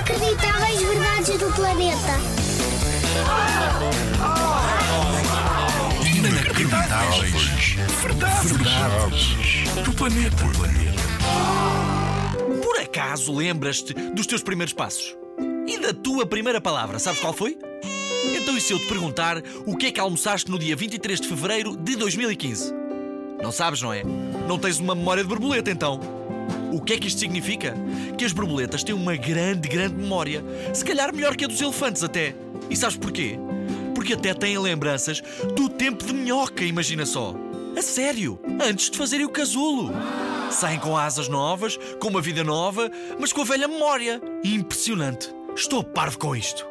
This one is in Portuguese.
Inacreditáveis verdades do planeta. Inacreditáveis. Verdades. Verdades. Do planeta. Por acaso lembras-te dos teus primeiros passos? E da tua primeira palavra, sabes qual foi? Então e se eu te perguntar o que é que almoçaste no dia 23 de fevereiro de 2015? Não sabes, não é? Não tens uma memória de borboleta então. O que é que isto significa? Que as borboletas têm uma grande, grande memória. Se calhar melhor que a dos elefantes até. E sabes porquê? Porque até têm lembranças do tempo de minhoca, imagina só. A sério, antes de fazerem o casulo. Saem com asas novas, com uma vida nova, mas com a velha memória. Impressionante. Estou parvo com isto.